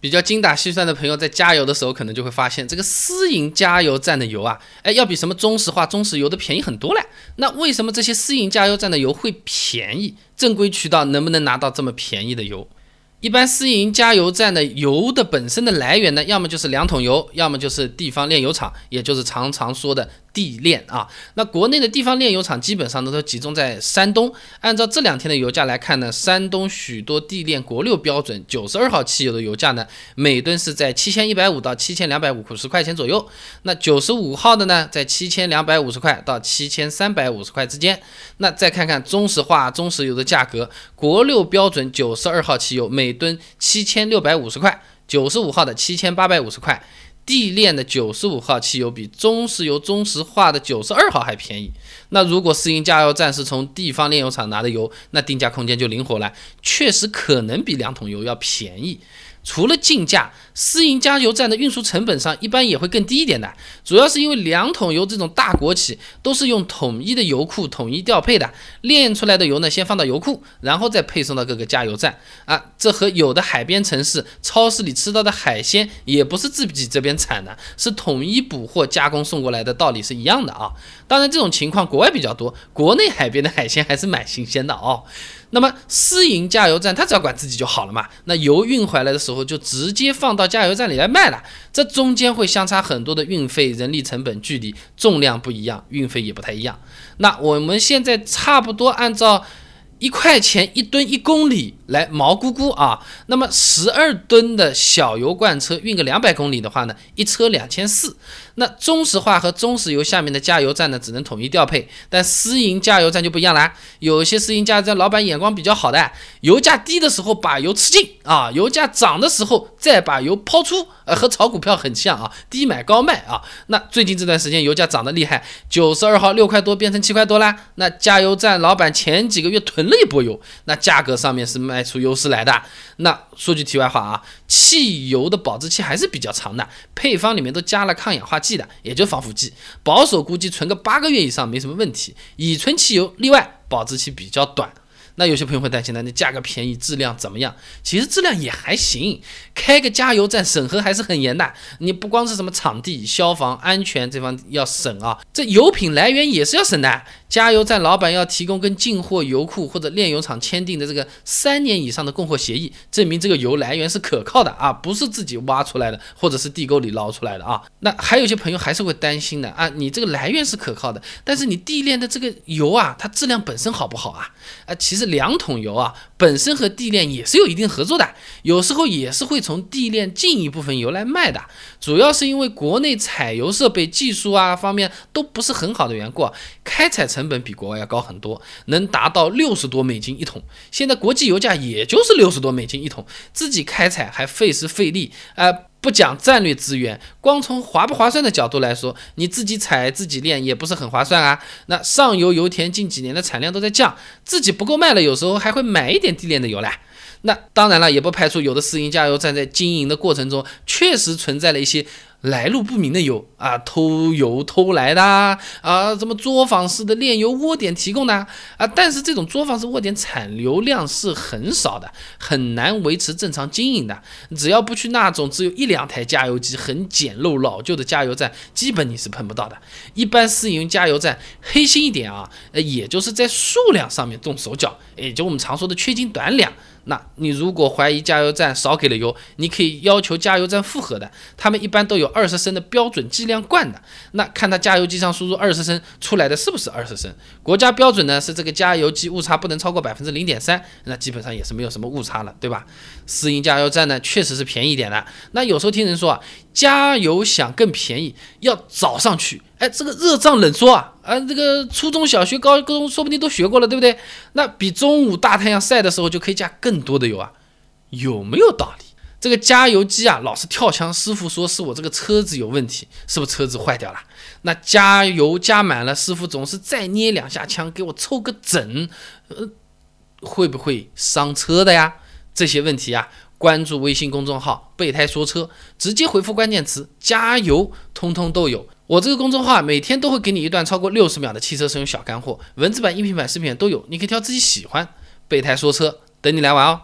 比较精打细算的朋友在加油的时候，可能就会发现这个私营加油站的油啊，哎，要比什么中石化、中石油的便宜很多嘞。那为什么这些私营加油站的油会便宜？正规渠道能不能拿到这么便宜的油？一般私营加油站的油的本身的来源呢，要么就是两桶油，要么就是地方炼油厂，也就是常常说的。地炼啊，那国内的地方炼油厂基本上都都集中在山东。按照这两天的油价来看呢，山东许多地炼国六标准九十二号汽油的油价呢，每吨是在七千一百五到七千两百五十块钱左右。那九十五号的呢，在七千两百五十块到七千三百五十块之间。那再看看中石化、中石油的价格，国六标准九十二号汽油每吨七千六百五十块，九十五号的七千八百五十块。地炼的九十五号汽油比中石油、中石化的九十二号还便宜。那如果私营加油站是从地方炼油厂拿的油，那定价空间就灵活了，确实可能比两桶油要便宜。除了进价，私营加油站的运输成本上一般也会更低一点的，主要是因为两桶油这种大国企都是用统一的油库统一调配的，炼出来的油呢先放到油库，然后再配送到各个加油站啊。这和有的海边城市超市里吃到的海鲜也不是自己这边产的，是统一捕获加工送过来的道理是一样的啊。当然这种情况国外比较多，国内海边的海鲜还是蛮新鲜的哦。那么私营加油站，他只要管自己就好了嘛。那油运回来的时候，就直接放到加油站里来卖了。这中间会相差很多的运费、人力成本、距离、重量不一样，运费也不太一样。那我们现在差不多按照一块钱一吨一公里来毛估估啊。那么十二吨的小油罐车运个两百公里的话呢，一车两千四。那中石化和中石油下面的加油站呢，只能统一调配，但私营加油站就不一样啦。有些私营加油站老板眼光比较好的，油价低的时候把油吃尽啊，油价涨的时候再把油抛出，呃，和炒股票很像啊，低买高卖啊。那最近这段时间油价涨得厉害，九十二号六块多变成七块多啦。那加油站老板前几个月囤了一波油，那价格上面是卖出优势来的。那说句题外话啊，汽油的保质期还是比较长的，配方里面都加了抗氧化剂。的也就防腐剂，保守估计存个八个月以上没什么问题。乙醇汽油例外，保质期比较短。那有些朋友会担心呢，那价格便宜，质量怎么样？其实质量也还行。开个加油站审核还是很严的，你不光是什么场地、消防安全这方要审啊，这油品来源也是要审的。加油站老板要提供跟进货油库或者炼油厂签订的这个三年以上的供货协议，证明这个油来源是可靠的啊，不是自己挖出来的或者是地沟里捞出来的啊。那还有些朋友还是会担心的啊，你这个来源是可靠的，但是你地炼的这个油啊，它质量本身好不好啊？啊，其实两桶油啊，本身和地炼也是有一定合作的，有时候也是会从地炼进一部分油来卖的，主要是因为国内采油设备技术啊方面都不是很好的缘故，开采成。成本比国外要高很多，能达到六十多美金一桶。现在国际油价也就是六十多美金一桶，自己开采还费时费力，呃，不讲战略资源，光从划不划算的角度来说，你自己采自己炼也不是很划算啊。那上游油田近几年的产量都在降，自己不够卖了，有时候还会买一点地炼的油来。那当然了，也不排除有的私营加油站在经营的过程中确实存在了一些。来路不明的油啊，偷油偷来的啊，什么作坊式的炼油窝点提供的啊，但是这种作坊式窝点产流量是很少的，很难维持正常经营的。只要不去那种只有一两台加油机、很简陋老旧的加油站，基本你是碰不到的。一般私营加油站黑心一点啊，呃，也就是在数量上面动手脚，也就我们常说的缺斤短两。那你如果怀疑加油站少给了油，你可以要求加油站复核的，他们一般都有二十升的标准计量罐的。那看他加油机上输入二十升出来的是不是二十升？国家标准呢是这个加油机误差不能超过百分之零点三，那基本上也是没有什么误差了，对吧？私营加油站呢确实是便宜一点的。那有时候听人说啊，加油想更便宜，要早上去，哎，这个热胀冷缩啊。啊，这个初中小学、高中说不定都学过了，对不对？那比中午大太阳晒的时候就可以加更多的油啊，有没有道理？这个加油机啊，老是跳枪，师傅说是我这个车子有问题，是不是车子坏掉了？那加油加满了，师傅总是再捏两下枪给我凑个整，呃，会不会伤车的呀？这些问题啊，关注微信公众号“备胎说车”，直接回复关键词“加油”，通通都有。我这个公众号每天都会给你一段超过六十秒的汽车使用小干货，文字版、音频版、视频版都有，你可以挑自己喜欢。备胎说车，等你来玩哦。